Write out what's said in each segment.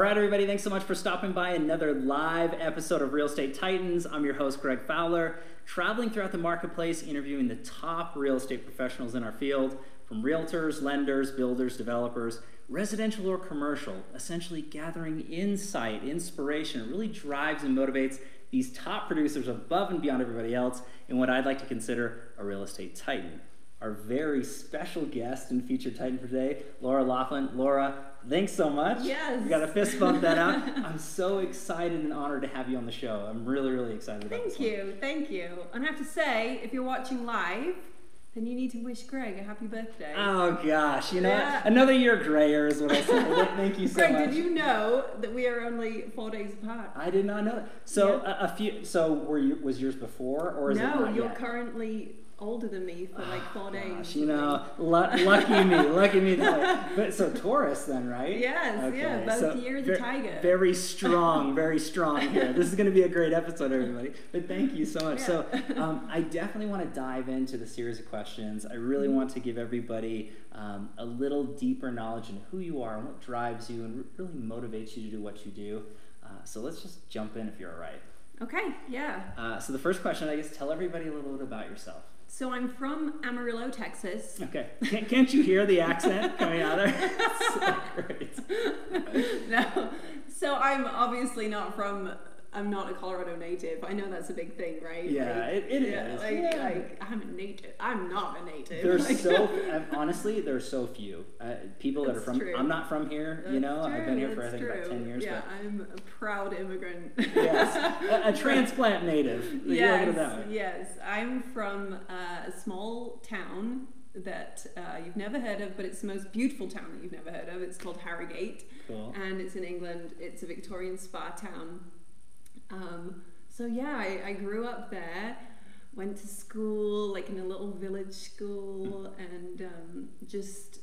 All right, everybody, thanks so much for stopping by another live episode of Real Estate Titans. I'm your host, Greg Fowler, traveling throughout the marketplace, interviewing the top real estate professionals in our field from realtors, lenders, builders, developers, residential or commercial, essentially gathering insight, inspiration. It really drives and motivates these top producers above and beyond everybody else in what I'd like to consider a real estate titan. Our very special guest and featured titan for today, Laura Laughlin. Laura, thanks so much. Yes. We got to fist bump that out. I'm so excited and honored to have you on the show. I'm really, really excited about Thank you, thank you. And I have to say, if you're watching live, then you need to wish Greg a happy birthday. Oh gosh, you know Yeah. another year grayer is what I say. Thank you so Greg, much. Greg, did you know that we are only four days apart? I did not know that. So a, a few. So were you? Was yours before, or is it no, you're yet? currently older than me for like four days. Gosh, you know, lu- lucky me, lucky me. That. But so Taurus then, right? Yes, yeah, both so years a ver- tiger. Very strong, very strong here. This is going to be a great episode, everybody. But thank you so much. So um, I definitely want to dive into the series of questions. I really Mm-hmm. want to give everybody um, a little deeper knowledge in who you are and what drives you and really motivates you to do what you do. Uh, so let's just jump in if you're all right. Okay, yeah. Uh, so the first question, I guess, tell everybody a little bit about yourself. So I'm from Amarillo, Texas. Okay. Can't, can't you hear the accent coming out of there? so great. no. So I'm obviously not from. I'm not a Colorado native. I know that's a big thing, right? Yeah, it- it yeah, is. Like, Yeah. like I'm a native. I'm not a native. There's Like- so honestly, there's so few uh, people that are from. true. I'm not from here, you That's know. I've been true, here for I that's think about true. ten years. Yeah, I'm a proud immigrant. Yes, a, a transplant native. You yes, yes. I'm from uh, a small town that uh, you've never heard of, but it's the most beautiful town that you've never heard of. It's called Harrogate, Cool. and it's in England. It's a Victorian spa town. Um, so yeah, I, I grew up there. Went to school like in a little village school, and um, just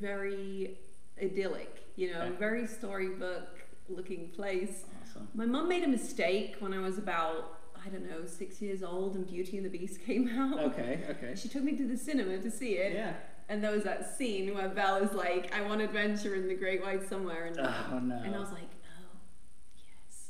very idyllic. You know, Okay. very storybook looking place. Awesome. My mom made a mistake when I was about, I don't know, six years old and Beauty and the Beast came out. Okay. Okay. She took me to the cinema to see it. Yeah. And there was that scene where Belle is like, I want adventure in the Great White Somewhere. And, Oh no. and I was like.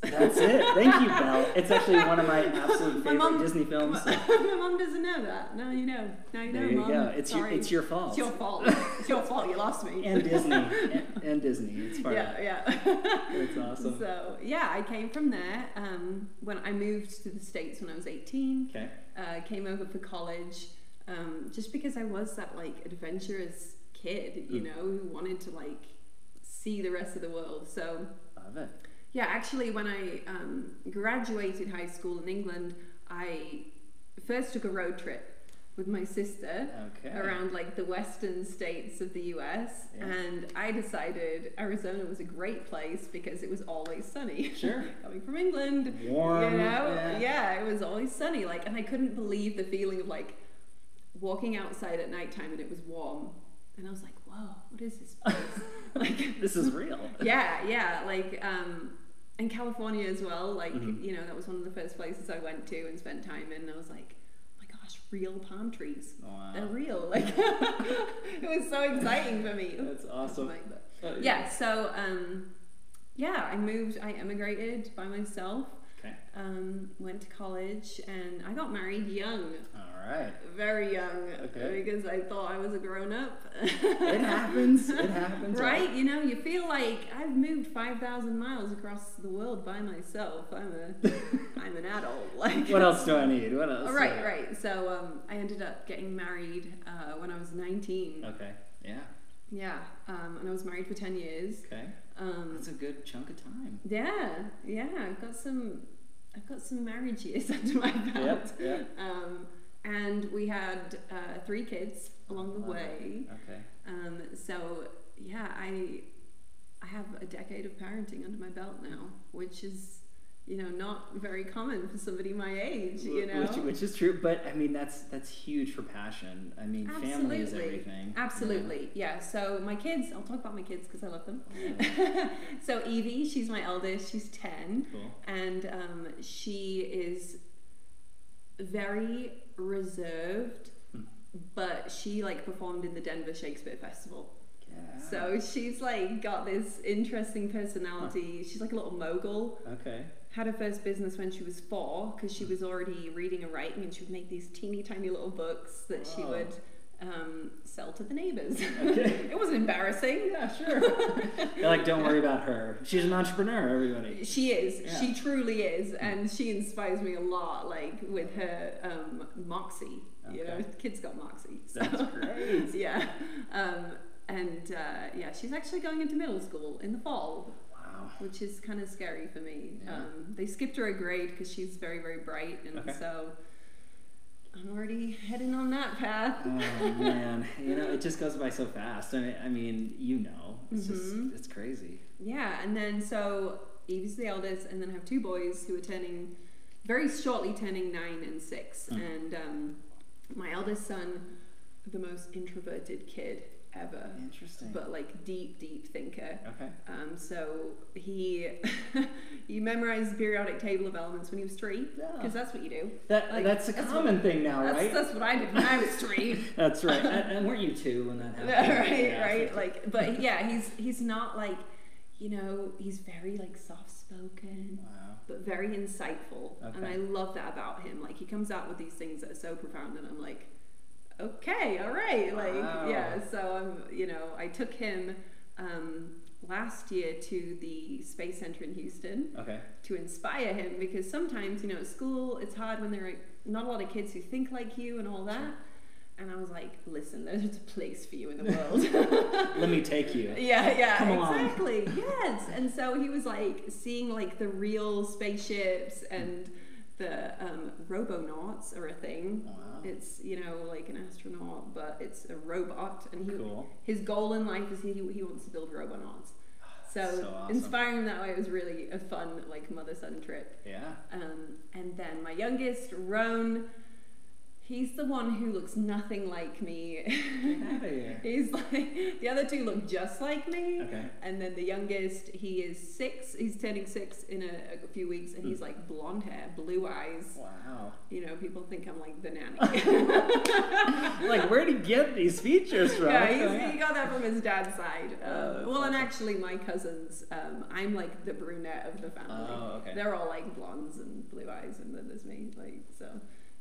That's it. Thank you, Belle. It's actually one of my absolute favorite mum- Disney films. My, my mum doesn't know that. Now you know. Now you know, There you Mum. go. It's your it's your fault. It's your fault. it's your fault. You lost me. and Disney and, and Disney. It's part yeah, of it. yeah. It's awesome. So yeah, I came from there. Um, when I moved to the states when I was eighteen, Okay. uh, came over for college, um, just because I was that like adventurous kid, you Mm. know, who wanted to like see the rest of the world. So Love it. Yeah, actually, when I um, graduated high school in England, I first took a road trip with my sister Okay. around like the western states of the US Yeah. and I decided Arizona was a great place because it was always sunny. Sure. Coming from England, Warm. you know, yeah. yeah. it was always sunny like and I couldn't believe the feeling of like walking outside at nighttime and it was warm and I was like, "Whoa, what is this place?" like This is real. yeah, yeah, like um in California as well, like Mhm. you know, that was one of the first places I went to and spent time in and I was like, "Oh my gosh, real palm trees. Wow. They're real." Like it was so exciting for me. That's awesome. Like that. Uh, Yeah, so um yeah, I moved, I emigrated by myself. Um, went to college, and I got married young, All right. very young, Okay. because I thought I was a grown up. It happens. It happens. Right, you know, you feel like I've moved five thousand miles across the world by myself. I'm a, I'm an adult. Like, What else do I need? What else? Right, right. So um, I ended up getting married uh, when I was nineteen. Okay. Yeah. Yeah, um, and I was married for ten years. Okay. Um, That's a good chunk of time. yeah, yeah. I've got some, I've got some marriage years under my belt. Um, and we had uh, three kids along the way. Okay. Um, so yeah, I I have a decade of parenting under my belt now, which is you know not very common for somebody my age. You know, Which, which is true, but I mean that's that's huge for passion. I mean, family is everything. Absolutely, yeah. So my kids, I'll talk about my kids because I love them. Yeah. so Evie, she's my eldest. She's ten, Cool. and um, she is very reserved, Hmm. but she like performed in the Denver Shakespeare Festival. So she's like got this interesting personality. She's like a little mogul. Okay. Had her first business when she was four because she was already reading and writing, and she would make these teeny tiny little books that she Wow. would um, sell to the neighbors. Okay. it wasn't embarrassing. Yeah, sure. They're like, don't worry about her. She's an entrepreneur, everybody. She is. Yeah. She truly is, and she inspires me a lot. Like with her um, moxie. You know, Okay. kids got moxie. So. That's great. yeah, um, and uh, yeah, she's actually going into middle school in the fall, Wow. which is kind of scary for me. Yeah. Um, they skipped her a grade because she's very very bright, and Okay. so I'm already heading on that path. Oh man, you know it just goes by so fast. I mean, I mean, you know, it's Mhm. just it's crazy. Yeah, and then so Evie's the eldest, and then I have two boys who are turning very shortly turning nine and six. Mm. And um, my eldest son, the most introverted kid ever, Interesting. but like deep, deep thinker. okay. Um, so he he memorized the periodic table of elements when he was three, Yeah. because that's what you do. That like, that's a that's common thing now, That's, right? that's what I did when I was three. That's right. and, and weren't you two when that happened? right, Yeah, right. Like, but yeah, he's he's not like, you know, he's very like soft spoken, Wow. but very insightful, and I love that about him. Like, he comes out with these things that are so profound, and I'm like, okay, all right, like, Wow. yeah. So I'm, you know, I took him um, last year to the Space Center in Houston Okay. to inspire him because sometimes, you know, at school it's hard when there are not a lot of kids who think like you and all that. Sure. And I was like, listen, there's a place for you in the world. Let me take you. yeah, yeah, Come along. exactly. yes. And so he was like seeing like the real spaceships and the um, robonauts are a thing. Wow. It's, you know, like an astronaut, but it's a robot. And he, Cool. his goal in life is he, he wants to build robonauts. So, So awesome. inspiring that way was really a fun, like mother son trip. Yeah. Um, and then my youngest, Roan, he's the one who looks nothing like me. Get out of here. he's like the other two look just like me. Okay. And then the youngest, he is six. He's turning six in a, a few weeks, and he's like blonde hair, blue eyes. Wow. You know, people think I'm like the nanny. like, where'd he get these features from? yeah, he's, going on? he got that from his dad's side. Um, Oh, that's well, and actually, my cousins, um, I'm like the brunette of the family. Oh, okay. They're all like blondes and blue eyes, and then there's me. Like so,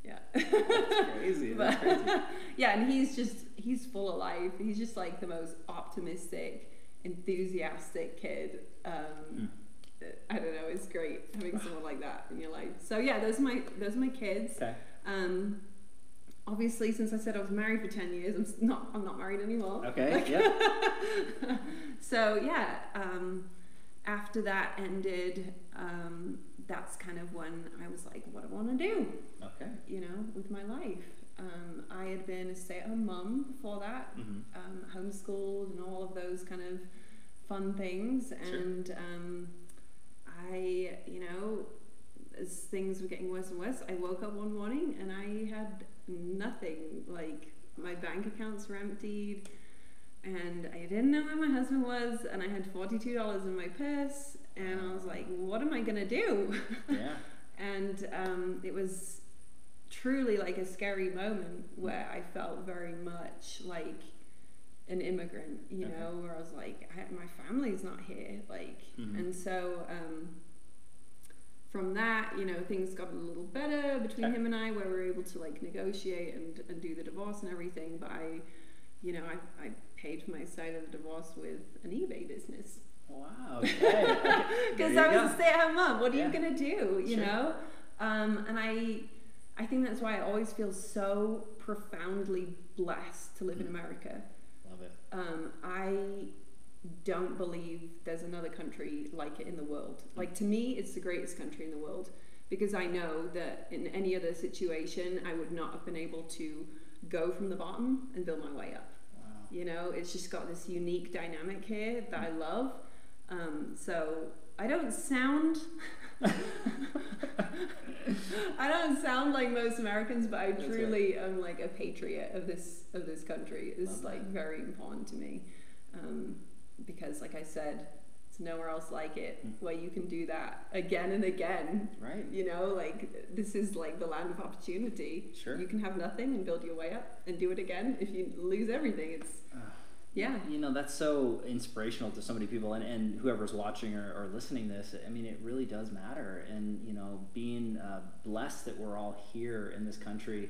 yeah. That's crazy. That's crazy. yeah, and he's just he's full of life. He's just like the most optimistic, enthusiastic kid. Hmm. Um, I don't know. It's great having someone like that in your life. So yeah, those are my those are my kids. Okay. Um, obviously, since I said I was married for ten years, I'm not I'm not married anymore. Okay. Yep. So yeah, um, after that ended, um, that's kind of when I was like, what do I want to do? Okay. You know, with my life. Um, I had been a stay-at-home mum before that, hmm um, homeschooled and all of those kind of fun things, Sure. and um, I, you know, as things were getting worse and worse, I woke up one morning and I had nothing. Like my bank accounts were emptied, and I didn't know where my husband was, and I had forty-two dollars in my purse, and I was like, "What am I gonna do?" Yeah. and um, it was truly like a scary moment where I felt very much like an immigrant, you Okay. know, where I was like, I, my family's not here, like, Mhm. and so um, from that, you know, things got a little better between Okay. him and I, where we were able to like negotiate and, and do the divorce and everything. But I, you know, I, I paid for my side of the divorce with an eBay business Wow. Okay. okay. because I was go. a stay-at-home mom. What are Yeah. you gonna do? You Sure. know, um, and I, I think that's why I always feel so profoundly blessed to live in Mm. America. Love it. Um, I don't believe there's another country like it in the world. Like to me, it's the greatest country in the world because I know that in any other situation, I would not have been able to go from the bottom and build my way up. You know, it's just got this unique dynamic here that I love. Um, so I don't sound. I don't sound like most Americans, but I That's right. truly am like a patriot of this of this country. It's Love like that. very important to me um, because, like I said, it's nowhere else like it Mm. where you can do that again and again. Right. You know, like this is like the land of opportunity. Sure. You can have nothing and build your way up and do it again. If you lose everything, it's Ah, Yeah. You know, that's so inspirational to so many people and, and whoever's watching or, or listening this, I mean, it really does matter. And, you know, being uh, blessed that we're all here in this country,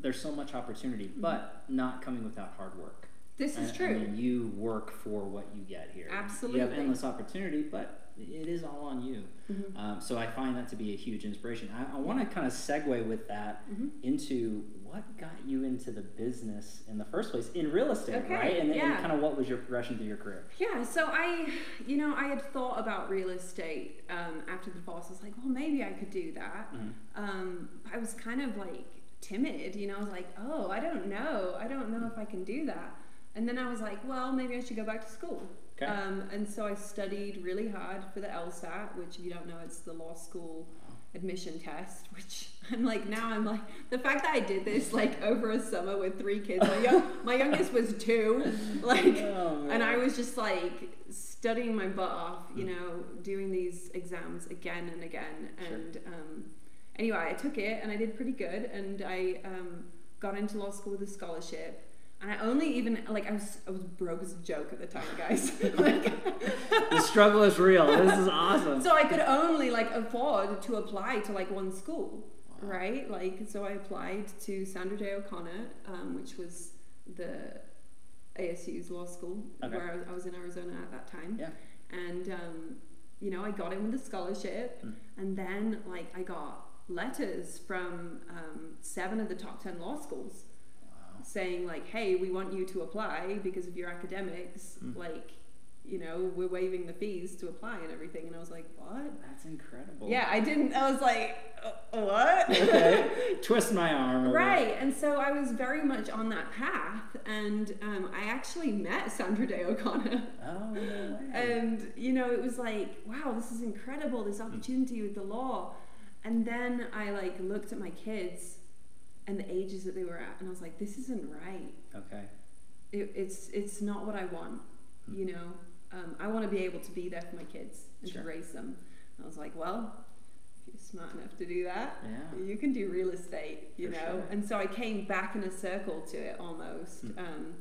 there's so much opportunity, Mm-hmm. but not coming without hard work. This is true. I mean, you work for what you get here. Absolutely. You have endless opportunity, but it is all on you. Mhm. Um, so I find that to be a huge inspiration. I, I want to kind of segue with that Mhm. into what got you into the business in the first place in real estate, Okay, right? And, and kind of what was your progression through your career? Yeah, so I, you know, I had thought about real estate um, after the divorce. I was like, well, maybe I could do that. Mhm. Um, I was kind of like timid, you know. I was like, oh, I don't know. I don't know if I can do that. And then I was like, well, maybe I should go back to school. Okay. Um, and so I studied really hard for the LSAT, which if you don't know, it's the law school admission test. Which I'm like now I'm like the fact that I did this like over a summer with three kids. My, young, my youngest was two, like, Oh, and I was just like studying my butt off, you know, doing these exams again and again. Sure. And um, anyway, I took it and I did pretty good, and I um, got into law school with a scholarship. And I only even like I was I was broke as a joke at the time, guys. like, the struggle is real. This is awesome. so I could only like afford to apply to like one school, Wow. right? Like so I applied to Sandra Day O'Connor, um, which was the ASU's law school Okay. where I was, I was in Arizona at that time. Yeah. And um, you know I got in with a scholarship, Mm. and then like I got letters from um, seven of the top ten law schools. Saying like, "Hey, we want you to apply because of your academics. Mm. Like, you know, we're waiving the fees to apply and everything." And I was like, "What?" That's incredible. Yeah, I didn't. I was like, uh, "What?" okay. Twist my arm. over- right. And so I was very much on that path, and um, I actually met Sandra Day O'Connor. Oh, no. And you know, it was like, wow, this is incredible, this opportunity with the law. And then I like looked at my kids and the ages that they were at, and I was like, this isn't right. okay. It, it's it's not what I want. Hmm. You know, um, I want to be able to be there for my kids and Sure. to raise them. And I was like, well, if you're smart enough to do that, Yeah. you can do real estate. You For know. sure. And so I came back in a circle to it almost. Hmm. Um,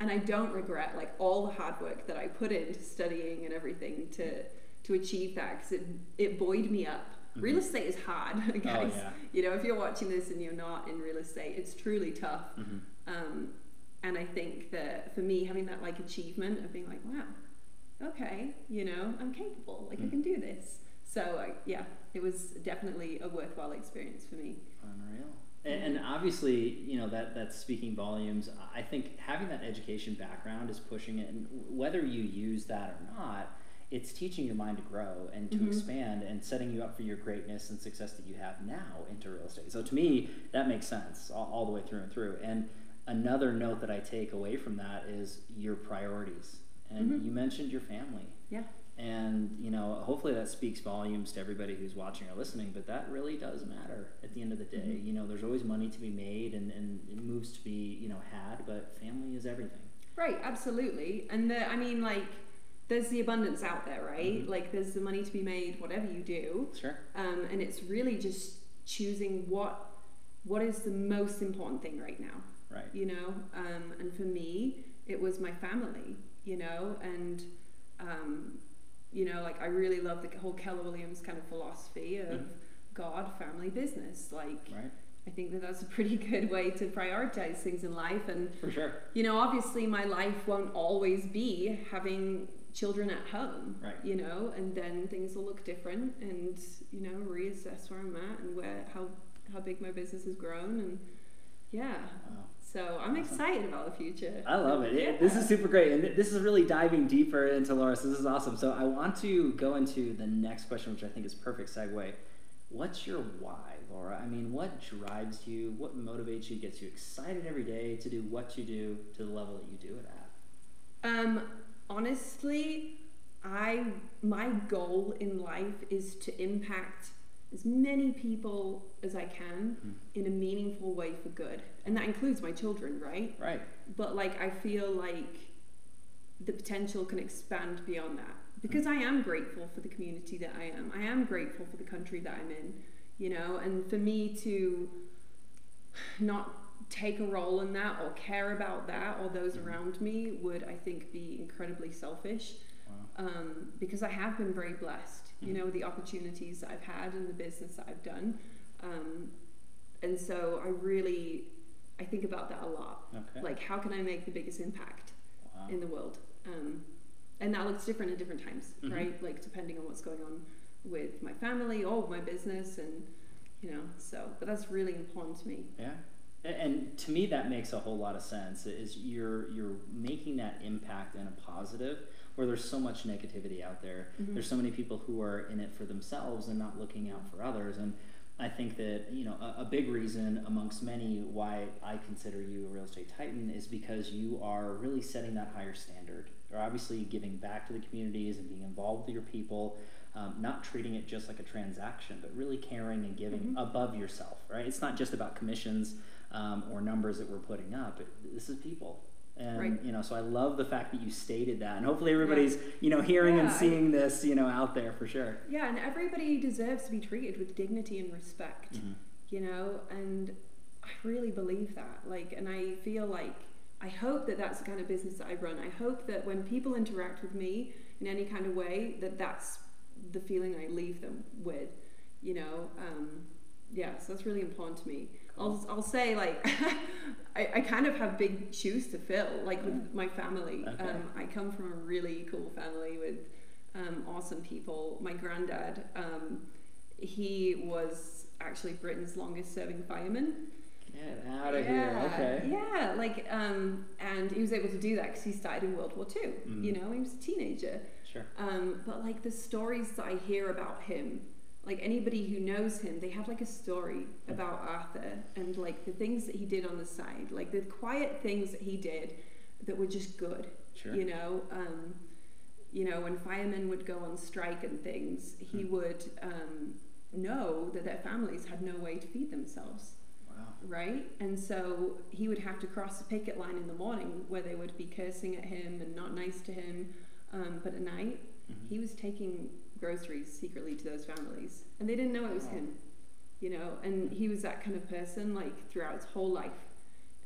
and I don't regret like all the hard work that I put into studying and everything to to achieve that because it it buoyed me up. Real Mhm. estate is hard, guys. Oh, yeah. You know, if you're watching this and you're not in real estate, it's truly tough. Mhm. Um, and I think that for me, having that like achievement of being like, wow, okay, you know, I'm capable, like I Mm. can do this. So uh, yeah, it was definitely a worthwhile experience for me. Unreal. And, and obviously, you know that that's speaking volumes. I think having that education background is pushing it, and whether you use that or not, it's teaching your mind to grow and to Mhm. expand and setting you up for your greatness and success that you have now into real estate. So to me, that makes sense all, all the way through and through. And another note that I take away from that is your priorities. And Mhm. you mentioned your family. Yeah. And you know, hopefully that speaks volumes to everybody who's watching or listening. But that really does matter at the end of the day. Mhm. You know, there's always money to be made and, and moves to be you know had, but family is everything. Right, absolutely. And the, I mean, like, there's the abundance out there, right? Mhm. Like, there's the money to be made, whatever you do. Sure. Um, and it's really just choosing what what is the most important thing right now. Right. you know um, and for me it was my family you know and um, you know like i really love the whole keller williams kind of philosophy of Mhm. god family business like Right. i think that that's a pretty good way to prioritize things in life and For sure. you know obviously my life won't always be having children at home Right. you know and then things will look different and you know reassess where i'm at and where how how big my business has grown and yeah Wow. so I'm Awesome. excited about the future. I love it. Yeah. This is super great, and th- this is really diving deeper into Laura's. This is awesome. So I want to go into the next question, which I think is perfect segue. What's your why, Laura? I mean, what drives you? What motivates you? Gets you excited every day to do what you do to the level that you do it at? Um, honestly, I my goal in life is to impact as many people as I can Mhm. in a meaningful way for good, and that includes my children, right? Right. But like, I feel like the potential can expand beyond that because I am grateful for the community that I am. I am grateful for the country that I'm in, you know, and for me to not take a role in that or care about that or those Mhm. around me would I think be incredibly selfish Wow. um, because I have been very blessed, you Mhm. know, the opportunities that I've had and the business that I've done. Um, and so I really, I think about that a lot. Okay. Like, how can I make the biggest impact wow. in the world? Um, and that looks different at different times, Mhm. right? Like, depending on what's going on with my family or my business, and you know, so, but that's really important to me. Yeah. And to me, that makes a whole lot of sense. Is you're you're making that impact in a positive, where there's so much negativity out there. Mhm. There's so many people who are in it for themselves and not looking out for others. And I think that you know a, a big reason amongst many why I consider you a real estate titan is because you are really setting that higher standard. You're obviously giving back to the communities and being involved with your people. Um, not treating it just like a transaction, but really caring and giving Mhm. above yourself, right? It's not just about commissions um, or numbers that we're putting up. It, this is people. And Right. you know, so I love the fact that you stated that, and hopefully everybody's you know hearing and Yeah, I- seeing this you know out there for sure. Yeah, and everybody deserves to be treated with dignity and respect. Mhm. you know and i really believe that like and i feel like i hope that that's the kind of business that i run i hope that when people interact with me in any kind of way that that's the feeling i leave them with you know um, yeah so that's really important to me I'll, I'll say like I, I kind of have big shoes to fill like with my family Okay. um, i come from a really cool family with um, awesome people my granddad um, he was actually Britain's longest serving fireman. Get out of yeah, here. Okay. Yeah, like, um, and he was able to do that because he started in World War II. Mm. You know, he was a teenager. Sure. Um, but like the stories that I hear about him, like anybody who knows him, they have like a story about Arthur and like the things that he did on the side, like the quiet things that he did that were just good. Sure. You know, um, you know, when firemen would go on strike and things, he Mm. would um, know that their families had no way to feed themselves, Wow. right? And so he would have to cross the picket line in the morning where they would be cursing at him and not nice to him. Um, but at night, Mhm. he was taking groceries secretly to those families, and they didn't know it was him, you know. And he was that kind of person, like throughout his whole life.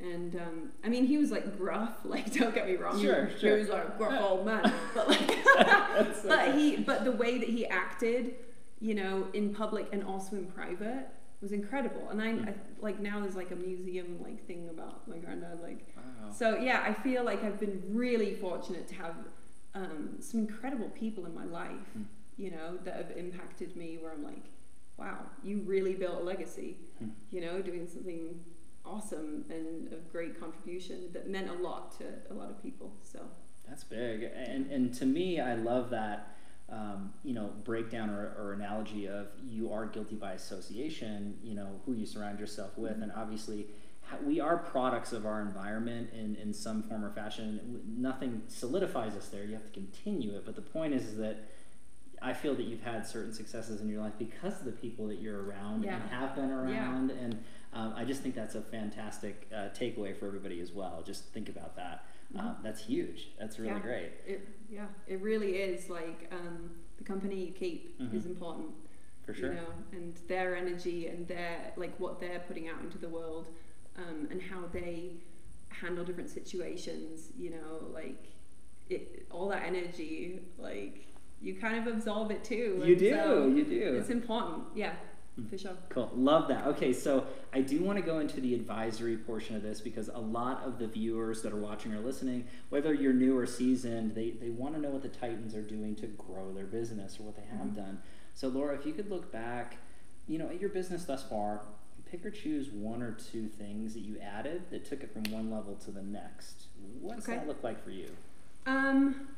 And um, I mean, he was like gruff. Like, don't get me wrong, he- Sure, he, was like a gruff old man. But like, but he, but the way that he acted, you know, in public and also in private was incredible. And I. I like now there's like a museum like thing about my granddad. Like, Wow. so yeah, I feel like I've been really fortunate to have um, some incredible people in my life, Mm. You know, that have impacted me. Where I'm like, wow, you really built a legacy, Mm. you know, doing something awesome and of great contribution that meant a lot to a lot of people. So That's big, and and to me, I love that. Um, you know, breakdown or, or analogy of you are guilty by association. You know who you surround yourself with, Mm-hmm. and obviously, we are products of our environment in, in some form or fashion. Nothing solidifies us there. You have to continue it. But the point is, is that I feel that you've had certain successes in your life because of the people that you're around Yeah. and have been Yeah. around, and um, I just think that's a fantastic uh, takeaway for everybody as well. Just think about that. Uh, that's huge. That's really Mm-hmm. Yeah. great. it, yeah, it really is like um, the company you keep is Mhm. important. For sure. you know, and their energy and their like what they're putting out into the world, um, and how they handle different situations. You know, like it, all that energy, like you kind of absorb it too. You do. so you do. It's important. Yeah, Mm. for sure. Cool. Love that. Okay, so I do want to go into the advisory portion of this because a lot of the viewers that are watching or listening, whether you're new or seasoned, they, they want to know what the Titans are doing to grow their business or what they have Mhm. done. So, Laura, if you could look back, you know, at your business thus far, pick or choose one or two things that you added that took it from one level to the next. What's Okay. that look like for you? Um,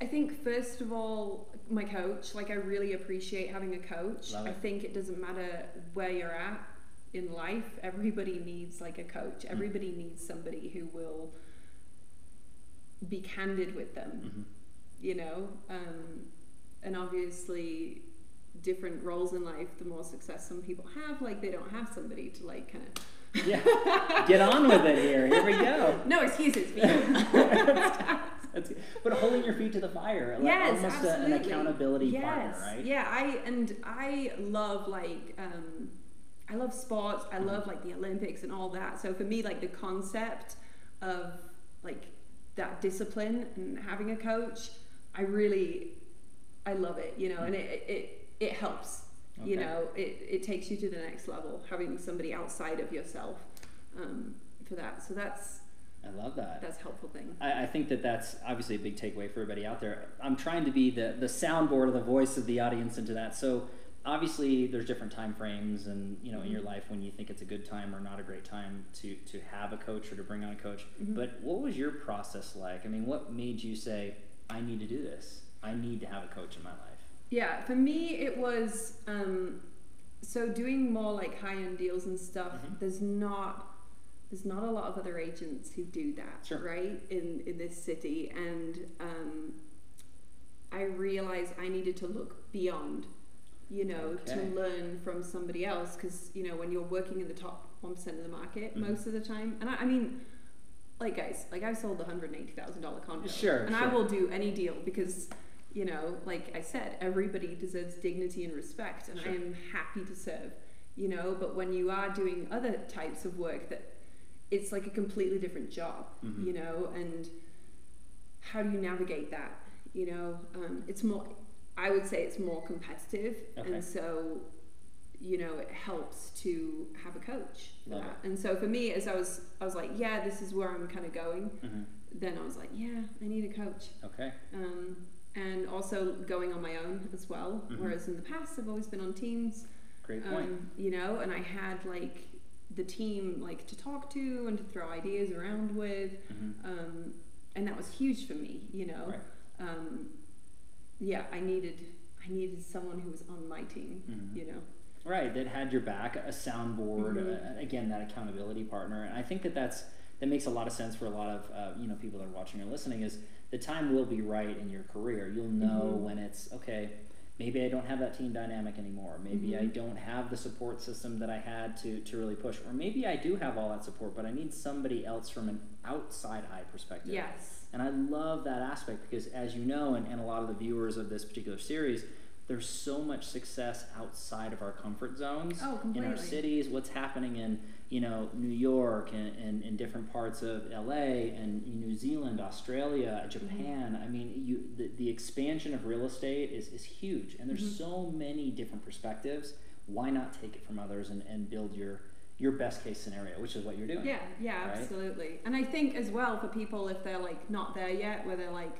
I think first of all, my coach. Like I really appreciate having a coach. Love I it. think it doesn't matter where you're at in life. Everybody needs like a coach. Everybody needs somebody who will be candid with them. Mm-hmm. You know, um, and obviously different roles in life the more success some people have like they don't have somebody to like kind of Yeah. Get on with it here. Here we go. no excuses. That's good. But holding your feet to the fire, like yes, almost a, an absolutely. accountability yes. partner, right? Yeah, I and I love like um, I love sports. I love like the Olympics and all that. So for me, like the concept of like that discipline and having a coach, I really, I love it. You know, and it it it helps. You know, it it takes you to the next level having somebody outside of yourself um, for that. So that's I love that. that's a helpful thing. I, I think that that's obviously a big takeaway for everybody out there. I'm trying to be the, the soundboard or the voice of the audience into that. So obviously there's different time frames and you know in your life when you think it's a good time or not a great time to to have a coach or to bring on a coach. Mhm. But what was your process like? I mean, what made you say, I need to do this? I need to have a coach in my life. Yeah, for me it was um, so doing more like high end deals and stuff. Mhm. There's not there's not a lot of other agents who do that, Sure. right? In in this city, and um, I realized I needed to look beyond, you know, Okay. to learn from somebody else because you know when you're working in the top one percent of the market Mhm. most of the time, and I, I mean. Like guys, like I've sold a hundred and eighty thousand dollar condo, Sure, and I will do any deal because you know, like I said, everybody deserves dignity and respect, and Sure. I am happy to serve, you know. But when you are doing other types of work, that it's like a completely different job, Mhm. you know, and how do you navigate that? You know, um, it's more. I would say it's more competitive, Okay. and so you know it helps to have a coach. And so for me, as I was, I was like, yeah, this is where I'm kind of going. hmm Then I was like, yeah, I need a coach Okay. um, and also going on my own as well. Mhm. Whereas in the past, I've always been on teams, Great point. um, you know, and I had like the team like to talk to and to throw ideas around with, hmm um, and that was huge for me, you know. Right. Um, yeah, I needed I needed someone who was on my team, Mhm. you know. Right, that had your back, a soundboard, Mhm. uh, again, that accountability partner. And I think that that's that makes a lot of sense for a lot of uh, you know people that are watching or listening. Is the time will be right in your career. You'll know Mhm. when it's okay. Maybe I don't have that team dynamic anymore. Maybe I Mhm. don't have the support system that I had to to really push. Or maybe I do have all that support, but I need somebody else from an outside eye perspective. Yes. And I love that aspect because, as you know, and, and a lot of the viewers of this particular series, there's so much success outside of our comfort zones Oh, in our cities. What's happening in you know New York and, and, and different parts of LA and New Zealand, Australia, Japan. I mean, you the, the expansion of real estate is, is huge, and there's Mhm. so many different perspectives. Why not take it from others and, and build your your best case scenario, which is what you're doing. Yeah, yeah, right? absolutely. And I think as well for people if they're like not there yet, where they're like,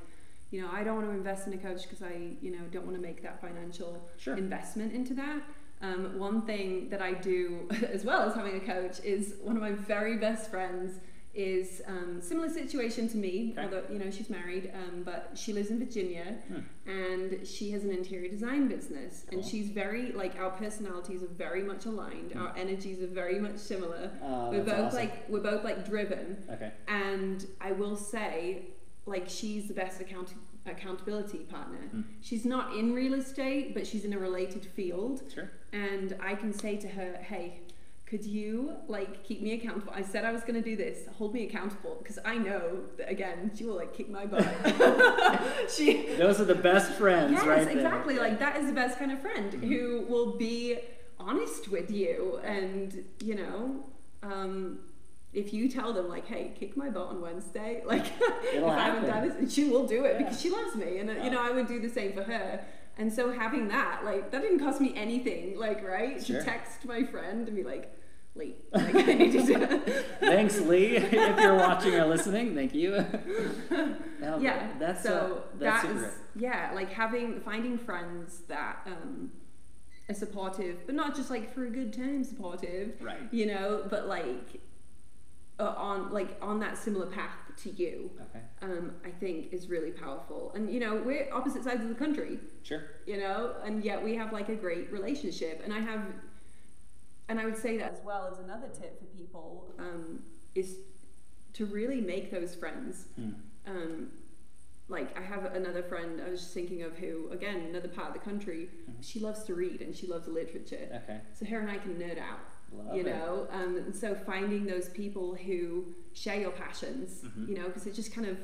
you know, I don't want to invest in a coach because I, you know, don't want to make that financial Sure. investment into that. Um, one thing that I do as well as having a coach is one of my very best friends is um, similar situation to me, Okay. although you know she's married, um, but she lives in Virginia Hmm. and she has an interior design business, and she's very like our personalities are very much aligned, our energies are very much similar. Uh, we're both awesome. like we're both like driven, okay. and I will say, like she's the best account accountability partner. Hmm. She's not in real estate, but she's in a related field, Sure. and I can say to her, "Hey, could you like keep me accountable? I said I was going to do this. Hold me accountable because I know that again, she will like kick my butt. she Those are the best friends, yes, right there. exactly. Like that is the best kind of friend who will be honest with you, and you know, um, if you tell them like, "Hey, kick my butt on Wednesday," like if I haven't done it, she will do it Yeah. because she loves me, and uh, Yeah. you know, I would do the same for her. And so having that, like, that didn't cost me anything, like, right? Sure. To text my friend and be like, "Lee, like, I need to do Thanks, Lee. if you're watching or listening, thank you. No, yeah that's so that's that super is- yeah like having finding friends that um are supportive but not just like for a good time supportive Right. you know but like uh, on like on that similar path to you Okay. um i think is really powerful and you know we're opposite sides of the country Sure. you know and yet we have like a great relationship and i have and i would say that as well as another tip for people um, is to really make those friends Hmm. um, like I have another friend I was just thinking of who again another part of the country Mhm. she loves to read and she loves literature Okay. so her and I can nerd out Love you it. know um, and so finding those people who share your passions Mhm. you know because it just kind of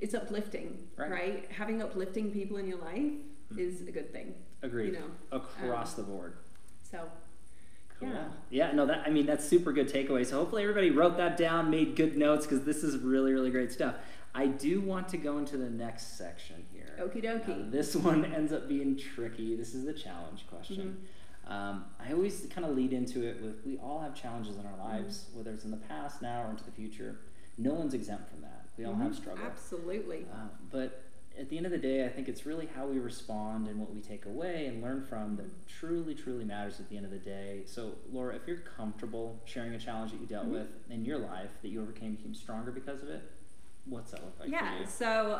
it's uplifting Right. right, having uplifting people in your life Mhm. is a good thing Agreed. you know Across the board. so Cool. Yeah. Yeah, no, that I mean that's super good takeaway. So hopefully everybody wrote that down, made good notes because this is really, really great stuff. I do want to go into the next section here. Okie Now, dokie. this one ends up being tricky. This is the challenge question. Mm-hmm. Um, I always kind of lead into it with we all have challenges in our Mm-hmm. lives, whether it's in the past, now, or into the future. No one's exempt from that. We all Mhm. have struggle. Absolutely. Uh, but at the end of the day, I think it's really how we respond and what we take away and learn from that truly, truly matters at the end of the day. So, Laura, if you're comfortable sharing a challenge that you dealt Mhm. with in your life that you overcame, became stronger because of it, what's that look like yeah. So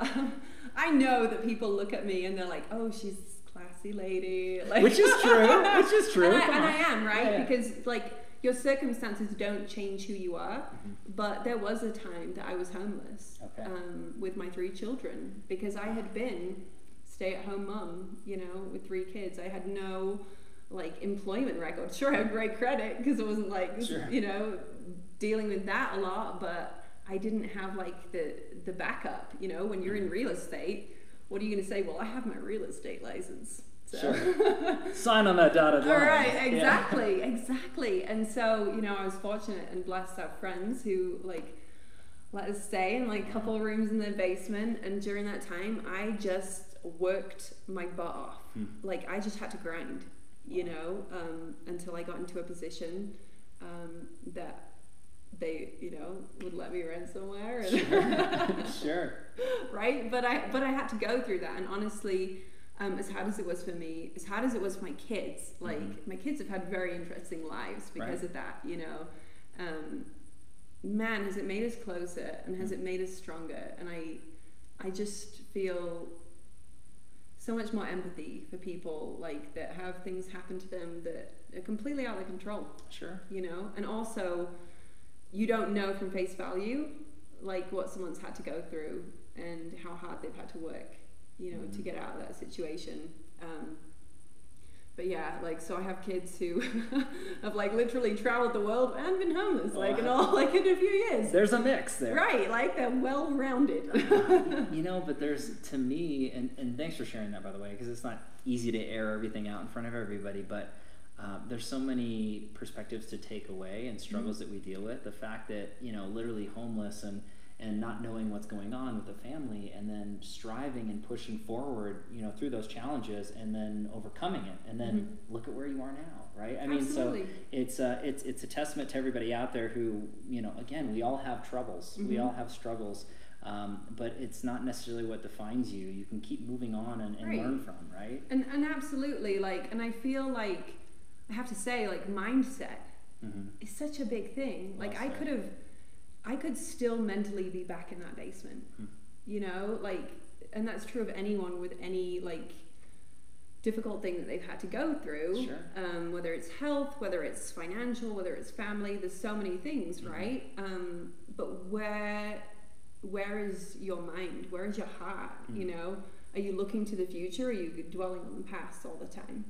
I know that people look at me and they're like, "Oh, she's classy lady," like, Which is true. Which is true. and, I, and. I am right Yeah, yeah. because like your circumstances don't change who you are. Mhm. But there was a time that I was homeless Okay. um, with my three children because I had been stay-at-home mum, you know, with three kids. I had no like employment record. Sure, I had great credit because it wasn't like Sure. you know dealing with that a lot, but I didn't have like the the backup. You know, when you're in real estate, what are you going to say? Well, I have my real estate license. So. Sign on that dotted line. All right, Yeah. exactly, exactly. And so, you know, I was fortunate and blessed to have friends who like let us stay in like a couple of rooms in their basement. And during that time, I just worked my butt off. Hmm. Like I just had to grind, you know, um, until I got into a position um, that they, you know, would let me rent somewhere. And sure. right? But I but I had to go through that, and honestly, um, as hard as it was for me, as hard as it was for my kids, like Mhm. my kids have had very interesting lives because Right. of that. You know, um, man, has it made us closer and has it made us stronger? And I, I just feel so much more empathy for people like that have things happen to them that are completely out of control Sure. you know and also you don't know from face value like what someone's had to go through and how hard they've had to work you know to Mhm. get out of that situation um, but yeah like so i have kids who have like literally traveled the world and been homeless like in all like in a few years There's a mix there. right like they're well rounded you know, but there's to me, and, and thanks for sharing that by the way, because it's not easy to air everything out in front of everybody. But um, there's so many perspectives to take away and struggles that we deal with. The fact that you know, literally homeless and and not knowing what's going on with the family, and then striving and pushing forward, you know, through those challenges, and then overcoming it, and then look at where you are now, right? I mean, so it's uh, it's it's a testament to everybody out there who you know again we all have troubles we Mhm. all have struggles um, but it's not necessarily what defines you you can keep moving on and, and Right. learn from right and and absolutely like and i feel like i have to say like mindset mm-hmm. is such a big thing. Well Like I could have, I could still mentally be back in that basement. Hmm. You know, like, and that's true of anyone with any like difficult thing that they've had to go through. Sure. Um, whether it's health, whether it's financial, whether it's family. There's so many things, Mhm. right? Um, but where, where is your mind? Where is your heart? You Mhm. know, are you looking to the future? Or are you dwelling on the past all the time?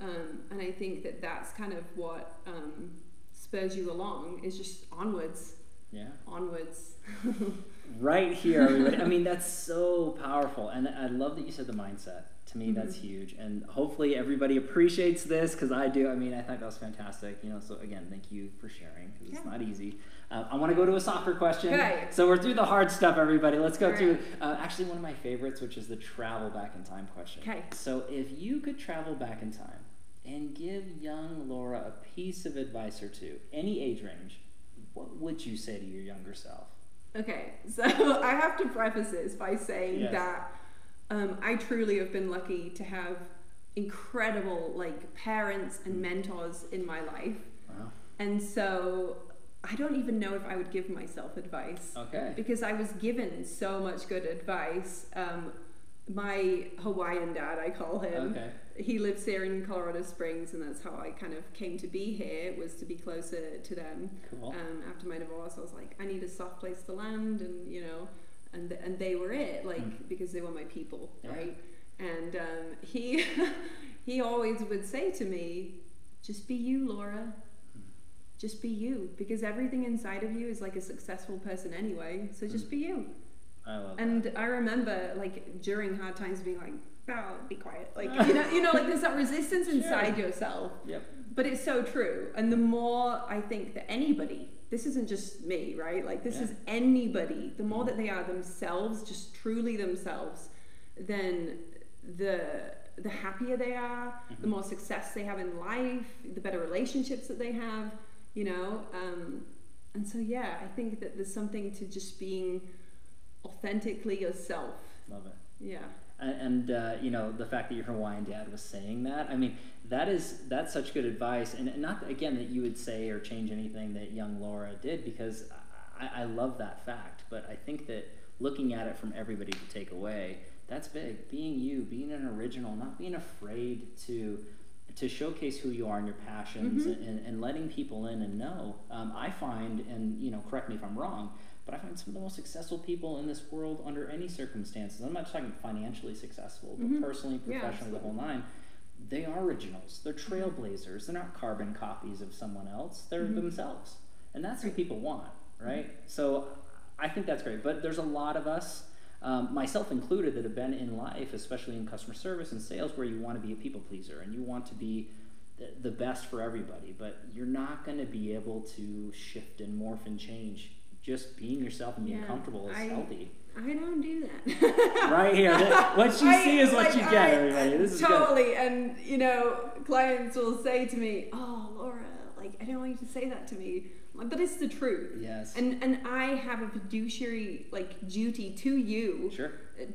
Um, and I think that that's kind of what um, spurs you along is just onwards, yeah onwards. right here everybody i mean that's so powerful and i love that you said the mindset to me that's Mhm. huge and hopefully everybody appreciates this because i do i mean i thought that was fantastic you know so again thank you for sharing 'cause it's Yeah. not easy uh, i want to go to a soccer question Okay. so we're through the hard stuff everybody let's go All through right. uh, actually one of my favorites which is the travel back in time question Okay. so if you could travel back in time and give young laura a piece of advice or two any age range what would you say to your younger self Okay, so I have to preface this by saying Yes. that um, I truly have been lucky to have incredible like parents and mentors in my life, wow and so I don't even know if I would give myself advice. okay because I was given so much good advice. Um, my Hawaiian dad, I call him, okay he lives here in Colorado Springs, and that's how I kind of came to be here was to be closer to them. cool Um, after my divorce, I was like, I need a soft place to land, and you know, and and they were it, like Mm. because they were my people, Yeah. right? And um, he he always would say to me, just be you, Laura. Just be you, because everything inside of you is like a successful person anyway. So just Mm. be you. I love that. And I remember, like during hard times, being like, "Oh, be quiet," like you know, you know, like there's that resistance inside yourself. Yep. but it's so true. And the more I think that anybody, this isn't just me, right? Like this Yeah. is anybody. The more that they are themselves, just truly themselves, then the the happier they are, the more success they have in life, the better relationships that they have, you know. Um, and so yeah, I think that there's something to just being authentically yourself. Love it. Yeah. And, uh, you know the fact that your Hawaiian dad was saying that. I mean, that is that's such good advice, and not again that you would say or change anything that young Laura did because I, I love that fact. But I think that looking at it from everybody to take away, that's big. Being you, being an original, not being afraid to to showcase who you are and your passions, Mhm. and, and letting people in and know. Um, I find, and you know, correct me if I'm wrong, but I find some of the most successful people in this world under any circumstances. I'm not just talking financially successful, but Mhm. personally, Yeah, professionally, the whole nine. They are originals. They're trailblazers. They're not carbon copies of someone else. They're Mhm. themselves, and that's what people want, right? So I think that's great. But there's a lot of us, um, myself included, that have been in life, especially in customer service and sales, where you want to be a people pleaser and you want to be the- the best for everybody, but you're not going to be able to shift and morph and change. Just being yourself and being Yeah, comfortable is I- healthy. I don't do that. Right here, that- what you see is what you get, everybody. This is good. totally. And you know, clients will say to me, "Oh, Laura, like I don't want you to say that to me," I'm like, but it's the truth. Yes. And and I have a fiduciary like duty to you sure.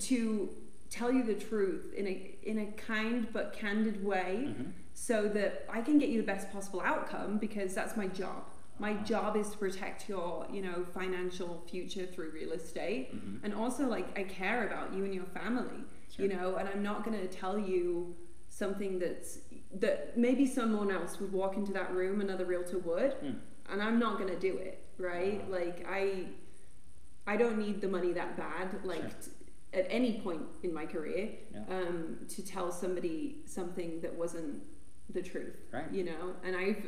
to tell you the truth in a in a kind but candid way, Mhm. so that I can get you the best possible outcome because that's my job. My job is to protect your, you know, financial future through real estate, Mhm. and also like I care about you and your family, Sure. you know, and I'm not going to tell you something that's that maybe someone else would walk into that room, another realtor would, Mm. and I'm not going to do it, right? Uh-huh. Like I, I don't need the money that bad, like. Sure. t- at any point in my career, Yeah. um, to tell somebody something that wasn't the truth, Right. you know, and I've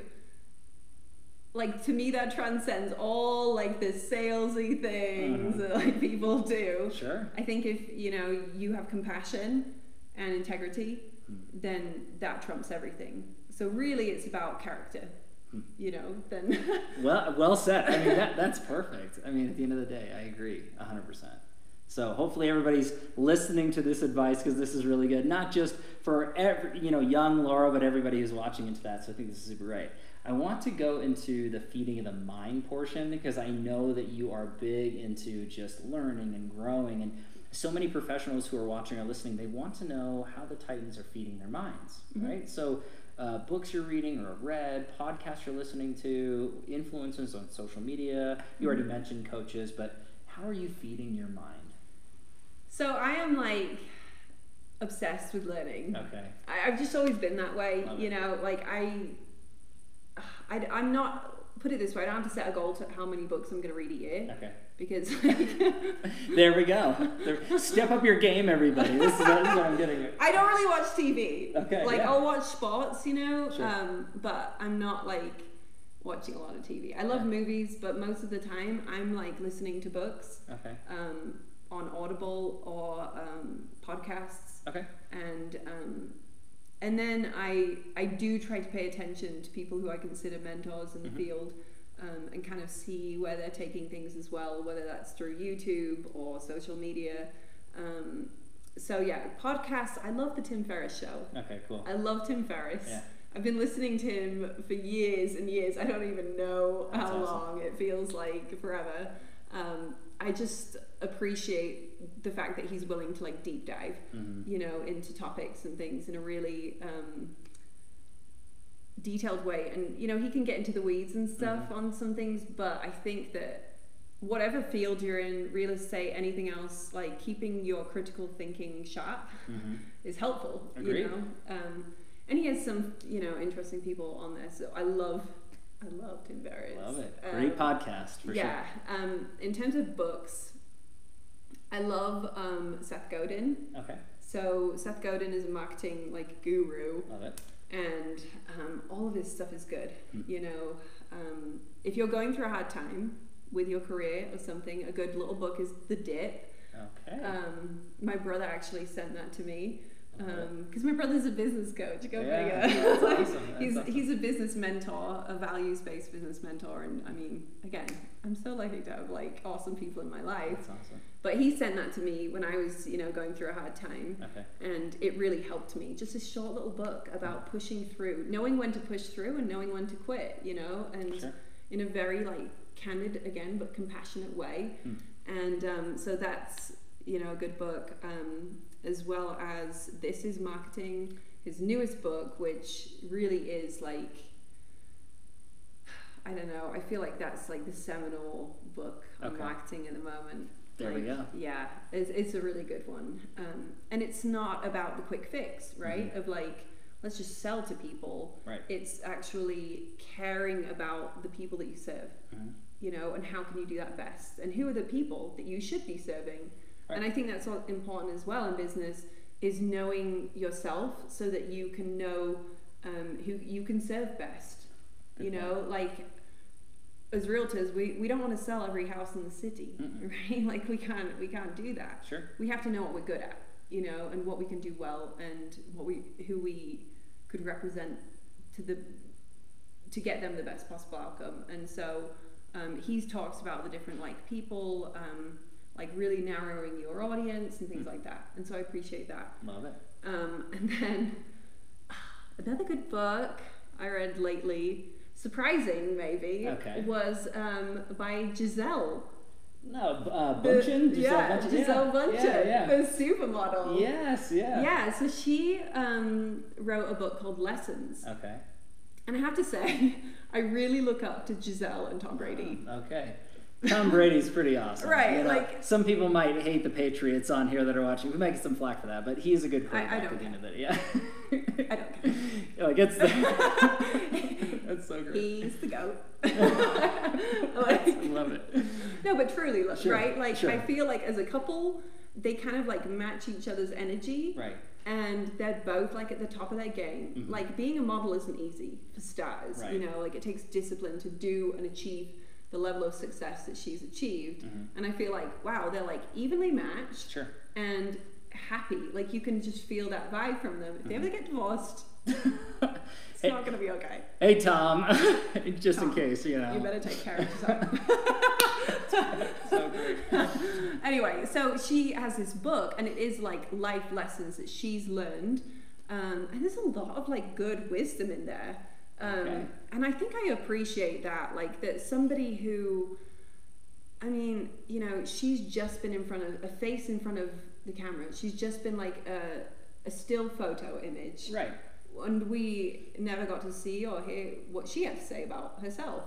like to me that transcends all like the salesy things Mhm. that like people do. Sure. I think if you know you have compassion and integrity, Hmm. then that trumps everything. So really, it's about character, Hmm. you know. Then Well, well said. I mean, that, that's perfect. I mean, at the end of the day, I agree 100%. So hopefully everybody's listening to this advice because this is really good. Not just for every, you know, young Laura, but everybody who's watching into that. So I think this is super right. I want to go into the feeding of the mind portion because I know that you are big into just learning and growing. And so many professionals who are watching or listening, they want to know how the Titans are feeding their minds, Mhm. right? So uh, books you're reading or read, podcasts you're listening to, influences on social media. You already Mhm. mentioned coaches, but how are you feeding your mind? so I am like obsessed with learning. Okay. I, I've just always been that way, Love you it. know. Like I, I, am not. Put it this way: I don't have to set a goal to how many books I'm going to read a year Okay. because, like, There we go. There- step up your game, everybody. This is, what, this is what I'm getting at. I don't really watch TV. Okay, Like yeah. I'll watch sports, you know, Sure. um, but I'm not like watching a lot of TV. I love Yeah. movies, but most of the time I'm like listening to books Okay. um, on Audible or um, podcasts, Okay. and um, and then I I do try to pay attention to people who I consider mentors in the Mhm. field. Um, and kind of see where they're taking things as well, whether that's through YouTube or social media. Um, so yeah, podcasts. I love the Tim Ferriss show. Okay. Cool. I love Tim Ferriss. Yeah. I've been listening to him for years and years. I don't even know That's how awesome. long. It feels like forever. Um, I just appreciate the fact that he's willing to like deep dive, hmm you know, into topics and things in a really um, detailed way. And you know, he can get into the weeds and stuff Mhm. on some things, but I think that whatever field you're in, real estate, anything else, like keeping your critical thinking sharp hmm is helpful. Agreed. You know, um, and he has some you know interesting people on there. So I love, I love Tim Ferriss. Love it. Um, Great podcast for sure. yeah. Um, in terms of books, I love um, Seth Godin. Okay. So Seth Godin is a marketing like guru, Love it. and um, all of his stuff is good. Hmm. You know, um, if you're going through a hard time with your career or something, a good little book is The Dip. Okay. Um, my brother actually sent that to me. Because my brother's a business coach. Go Yeah, figure. that's awesome, he's awesome. he's a business mentor, a values based business mentor, and I mean, again, I'm so lucky to have like awesome people in my life. That's awesome. But he sent that to me when I was, you know, going through a hard time, Okay. and it really helped me. Just a short little book about pushing through, knowing when to push through and knowing when to quit. You know, and Sure. in a very like candid again but compassionate way Hmm. and um, so that's you know a good book um, as well as this is marketing his newest book which really is like i don't know i feel like that's like the seminal book on Okay. marketing at the moment There we go. yeah it's, it's a really good one um, and it's not about the quick fix right of like let's just sell to people Right. it's actually caring about the people that you serve Mhm. you know and how can you do that best and who are the people that you should be serving Right. and i think that's all important as well in business is knowing yourself so that you can know um, who you can serve best you Good know like as realtors we, we don't want to sell every house in the city Mm-mm. right like we can't we can't do that Sure. we have to know what we're good at, you know, and what we can do well, and what we who we could represent to the to get them the best possible outcome. And so um, he's talks about the different like people, um, like really narrowing your audience and things Mm. like that. And so I appreciate that. Love it. Um, and then another good book I read lately, surprising maybe, Okay. was um, by Giselle. No, uh, The- Giselle yeah, Bundchen? Giselle yeah. Bundchen, Yeah, yeah. the supermodel. Yes, yeah. Yeah, so she um, wrote a book called Lessons. Okay. And I have to say, I really look up to Giselle and Tom Brady. Okay. Tom Brady's pretty awesome. Right, you know? like- some people might hate the Patriots on here that are watching. We might get some flack for that, but he's a good I- I quarterback don't at the end of the day. Yeah. I don't care. like it's the, that's so great. He's the goat. I love it. no, but truly, like, Sure, right? Like, sure. I feel like as a couple, they kind of like match each other's energy. Right. and they're both like at the top of their game. Mhm. Like being a model isn't easy for stars, Right. you know, like it takes discipline to do and achieve the level of success that she's achieved. Mhm. And I feel like, wow, they're like evenly matched Sure. and happy. Like you can just feel that vibe from them. If they ever get divorced, it's Hey- not gonna be okay. Hey Tom, just in case you know. You better take care of yourself. so great. anyway, so she has this book, and it is like life lessons that she's learned, um, and there's a lot of like good wisdom in there. Um, Okay. And I think I appreciate that, like that somebody who, I mean, you know, she's just been in front of a face in front of the camera. She's just been like a, a still photo image Right. and we never got to see or hear what she had to say about herself.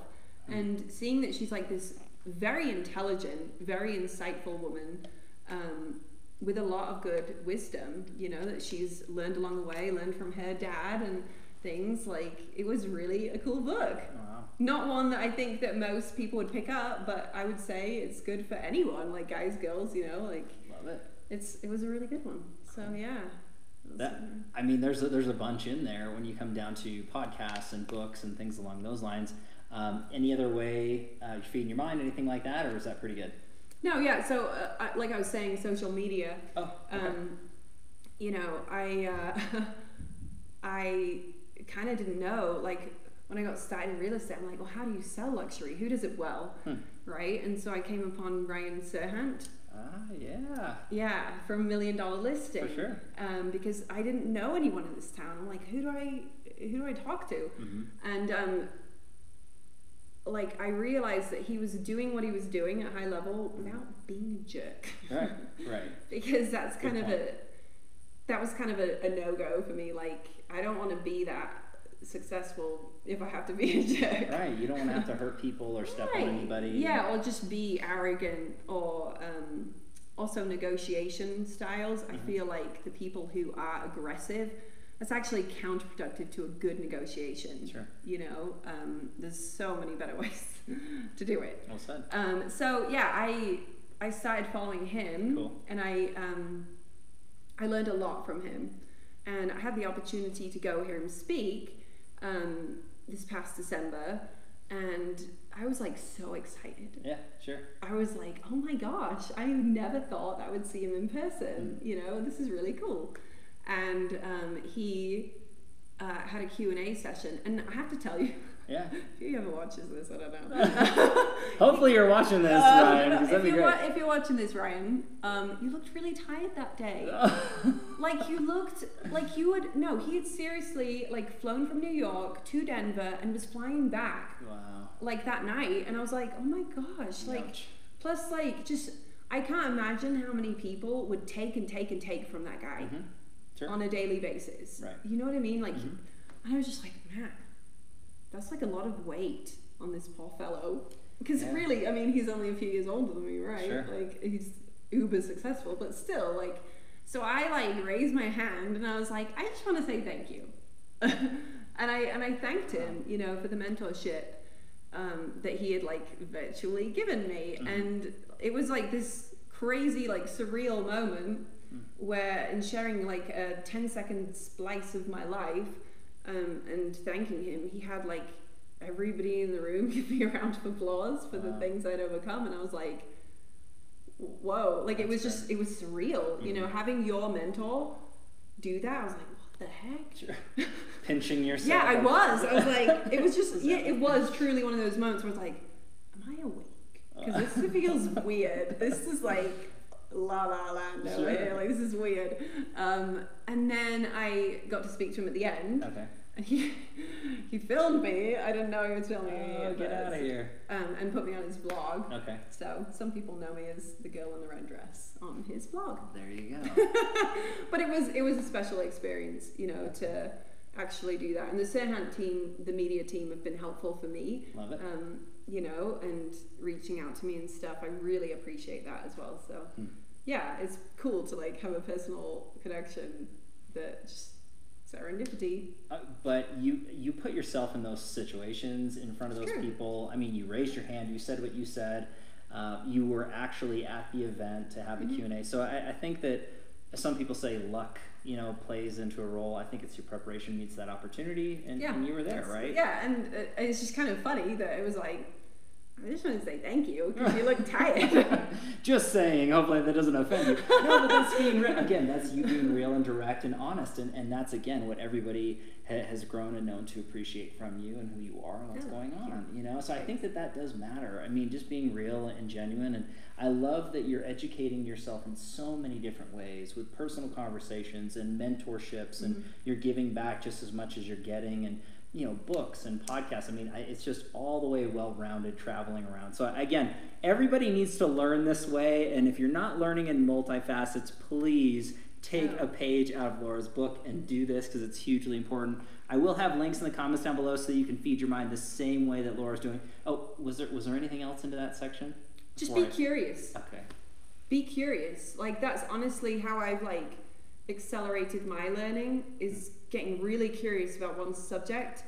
And seeing that she's like this very intelligent, very insightful woman um, with a lot of good wisdom, you know, that she's learned along the way, learned from her dad and things, like it was really a cool book. Wow. Not one that I think that most people would pick up, but I would say it's good for anyone, like guys, girls, you know, like Love it. it's it was a really good one. So yeah. That, I mean, there's a, there's a bunch in there when you come down to podcasts and books and things along those lines. Um, any other way uh, you're feeding your mind, anything like that, or is that pretty good? No, yeah. So, uh, I, like I was saying, social media. Oh, okay. Um, you know, I uh, I kind of didn't know. Like when I got started in real estate, I'm like, well, how do you sell luxury? Who does it well, Hmm. right? And so I came upon Ryan Serhant, ah, yeah, yeah, from Million Dollar Listing, for sure. um, because I didn't know anyone in this town. I'm like, who do I who do I talk to? hmm And um, like I realized that he was doing what he was doing at high level without being a jerk. Right, right. because that's Good kind of point. a that was kind of a, a no go for me. Like I don't want to be that successful if I have to be a jerk. Right, you don't want to have to hurt people or step on anybody. Yeah, or just be arrogant or um, also negotiation styles. I Mhm. feel like the people who are aggressive, that's actually counterproductive to a good negotiation. Sure. You know, um, there's so many better ways to do it. Well said. Um, so yeah, I I started following him, Cool. and I um, I learned a lot from him, and I had the opportunity to go hear him speak um, this past December, and I was like so excited. Yeah, sure. I was like, oh my gosh, I never thought I would see him in person. You know, this is really cool. and um, he uh, had a Q&A session. And I have to tell you, Yeah. if he ever watches this, I don't know. Hopefully you're watching this, Um, Ryan. 'cause that'd if, be you're, great. wa- if you're watching this, Ryan, um, you looked really tired that day. like you looked like you would no. He had seriously like flown from New York to Denver and was flying back wow. like that night, and I was like, oh my gosh, like Ouch. plus like just I can't imagine how many people would take and take and take from that guy Mhm. Sure. on a daily basis. Right. You know what I mean? Like, Mhm. I was just like, man, that's like a lot of weight on this poor fellow. Because Yeah. really, I mean, he's only a few years older than me, right? Sure. Like, he's uber successful, but still, like, so I like raised my hand and I was like, I just want to say thank you, and I and I thanked him, you know, for the mentorship um, that he had like virtually given me, Mhm. and it was like this crazy, like surreal moment Mm. where in sharing like a 10 second splice of my life um, and thanking him, he had like everybody in the room give me a round of applause for the things I'd overcome, and I was like, whoa, like it was That's just, it was surreal, you know, Mhm. having your mentor do that. I was like, what the heck? Sure. Pinching yourself. Yeah, I was. I was like, it was just, yeah, it was truly one of those moments where it's like, am I awake? Because this feels weird. This is like la la land over Sure. Like this is weird. Um, and then I got to speak to him at the end, Okay. He he filmed me. I didn't know he was filming me. Oh, get out of here. Um, and put me on his blog. Okay. So some people know me as the girl in the red dress on his blog. There you go. but it was it was a special experience, you know, to actually do that. And the Serhant team, the media team, have been helpful for me, Love it. um, you know, and reaching out to me and stuff. I really appreciate that as well. So Hmm. yeah, it's cool to like have a personal connection that just serendipity. Uh, but you you put yourself in those situations in front of those people. I mean, you raised your hand. You said what you said. Uh, you were actually at the event to have a Mhm. Q and A. So I, I think that some people say luck, you know, plays into a role. I think it's your preparation meets that opportunity, and, Yeah, and you were there, right? Yeah, and uh, it's just kind of funny that it was like. I just want to say thank you because you look tired. Just saying. Hopefully that doesn't offend you. No, but that's being re- again. That's you being real and direct and honest, and, and that's again what everybody ha- has grown and known to appreciate from you and who you are and what's Yeah, going on. You know, so I think that that does matter. I mean, just being real and genuine, and I love that you're educating yourself in so many different ways with personal conversations and mentorships, and Mhm. you're giving back just as much as you're getting, and you know, books and podcasts. I mean, I, it's just all the way well-rounded traveling around. So again, everybody needs to learn this way, and if you're not learning in multifacets, please take a oh. page out of Laura's book and do this because it's hugely important. I will have links in the comments down below so that you can feed your mind the same way that Laura's doing. Oh, was there was there anything else into that section? just be curious. Okay. be curious like that's honestly how i've like accelerated my learning is getting really curious about one subject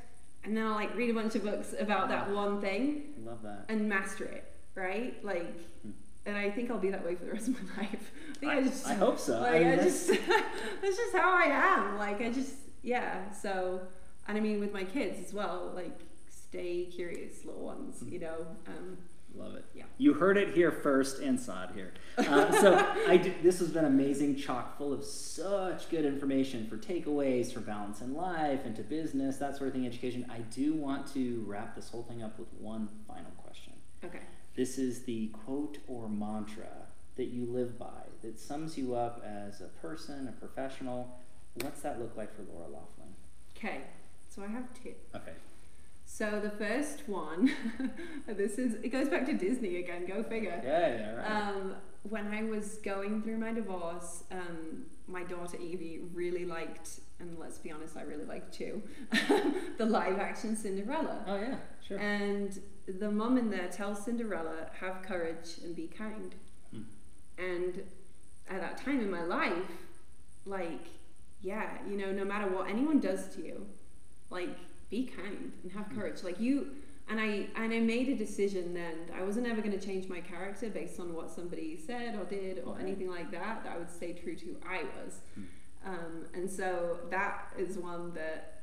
and then i'll like read a bunch of books about that one thing Love that. and master it right like Hmm. and i think i'll be that way for the rest of my life i think i, I- just I hope so. I like, mean, I, that's- just that's just how i am like i just yeah so and i mean with my kids as well like stay curious little ones you know um Love it. Yeah. You heard it here first and saw it here. Uh, so I this has been amazing, chock full of such good information for takeaways for balance in life, into business, that sort of thing, education. I do want to wrap this whole thing up with one final question. okay This is the quote or mantra that you live by that sums you up as a person, a professional. What's that look like for Laura Laughlin? okay so i have two Okay. So the first one, this is it goes back to Disney again. Go figure. Yeah, yeah, right. Um, when I was going through my divorce, um, my daughter Evie really liked, and let's be honest, I really liked too, the live action Cinderella. oh yeah, sure. And the mum in there tells Cinderella, "Have courage and be kind." Hmm. And at that time in my life, like, yeah, you know, no matter what anyone does to you, like, be kind and have courage. Like you, and I and I made a decision then. I wasn't ever going to change my character based on what somebody said or did or anything like that. That I would stay true to who I was. Hmm. Um, and so that is one that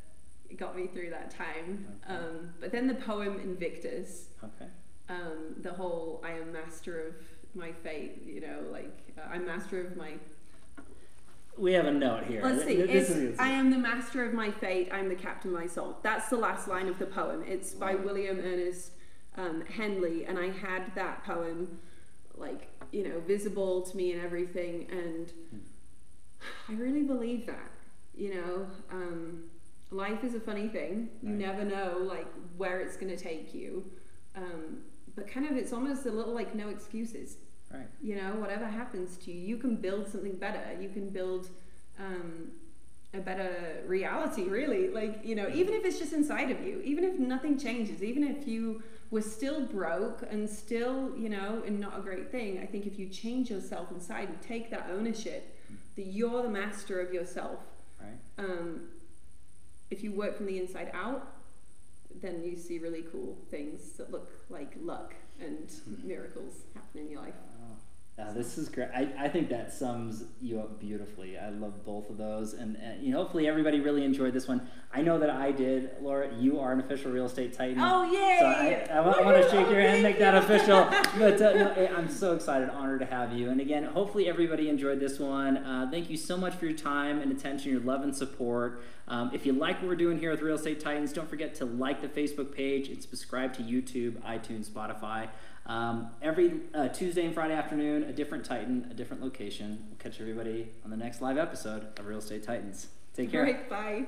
got me through that time. Um, but then the poem Invictus, Okay. um, the whole I am master of my fate, you know, like uh, I'm master of my we have a note here. Let's see. Th- this It's, I am the master of my fate. I'm the captain of my soul. That's the last line of the poem. It's by William Ernest um, Henley, and I had that poem, like you know, visible to me and everything, and I really believe that. You know, um, life is a funny thing. You Right. never know like where it's going to take you, um, but kind of it's almost a little like no excuses right. you know whatever happens to you you can build something better you can build um, a better reality really like you know even if it's just inside of you even if nothing changes even if you were still broke and still you know and not a great thing i think if you change yourself inside and take that ownership that you're the master of yourself Right. um, if you work from the inside out then you see really cool things that look like luck and miracles happen in your life uh, this is great. I, I think that sums you up beautifully. I love both of those, and, and you know, hopefully everybody really enjoyed this one. I know that I did. Laura, you are an official real estate titan. Oh yay! So I, I, I want to shake your hand, make that official. But uh, no, I'm so excited, honored to have you. And again, hopefully everybody enjoyed this one. Uh, thank you so much for your time and attention, your love and support. Um, if you like what we're doing here with Real Estate Titans, don't forget to like the Facebook page and subscribe to YouTube, iTunes, Spotify. Um, every uh, Tuesday and Friday afternoon, a different Titan, a different location. We'll catch everybody on the next live episode of Real Estate Titans. Take care. bye.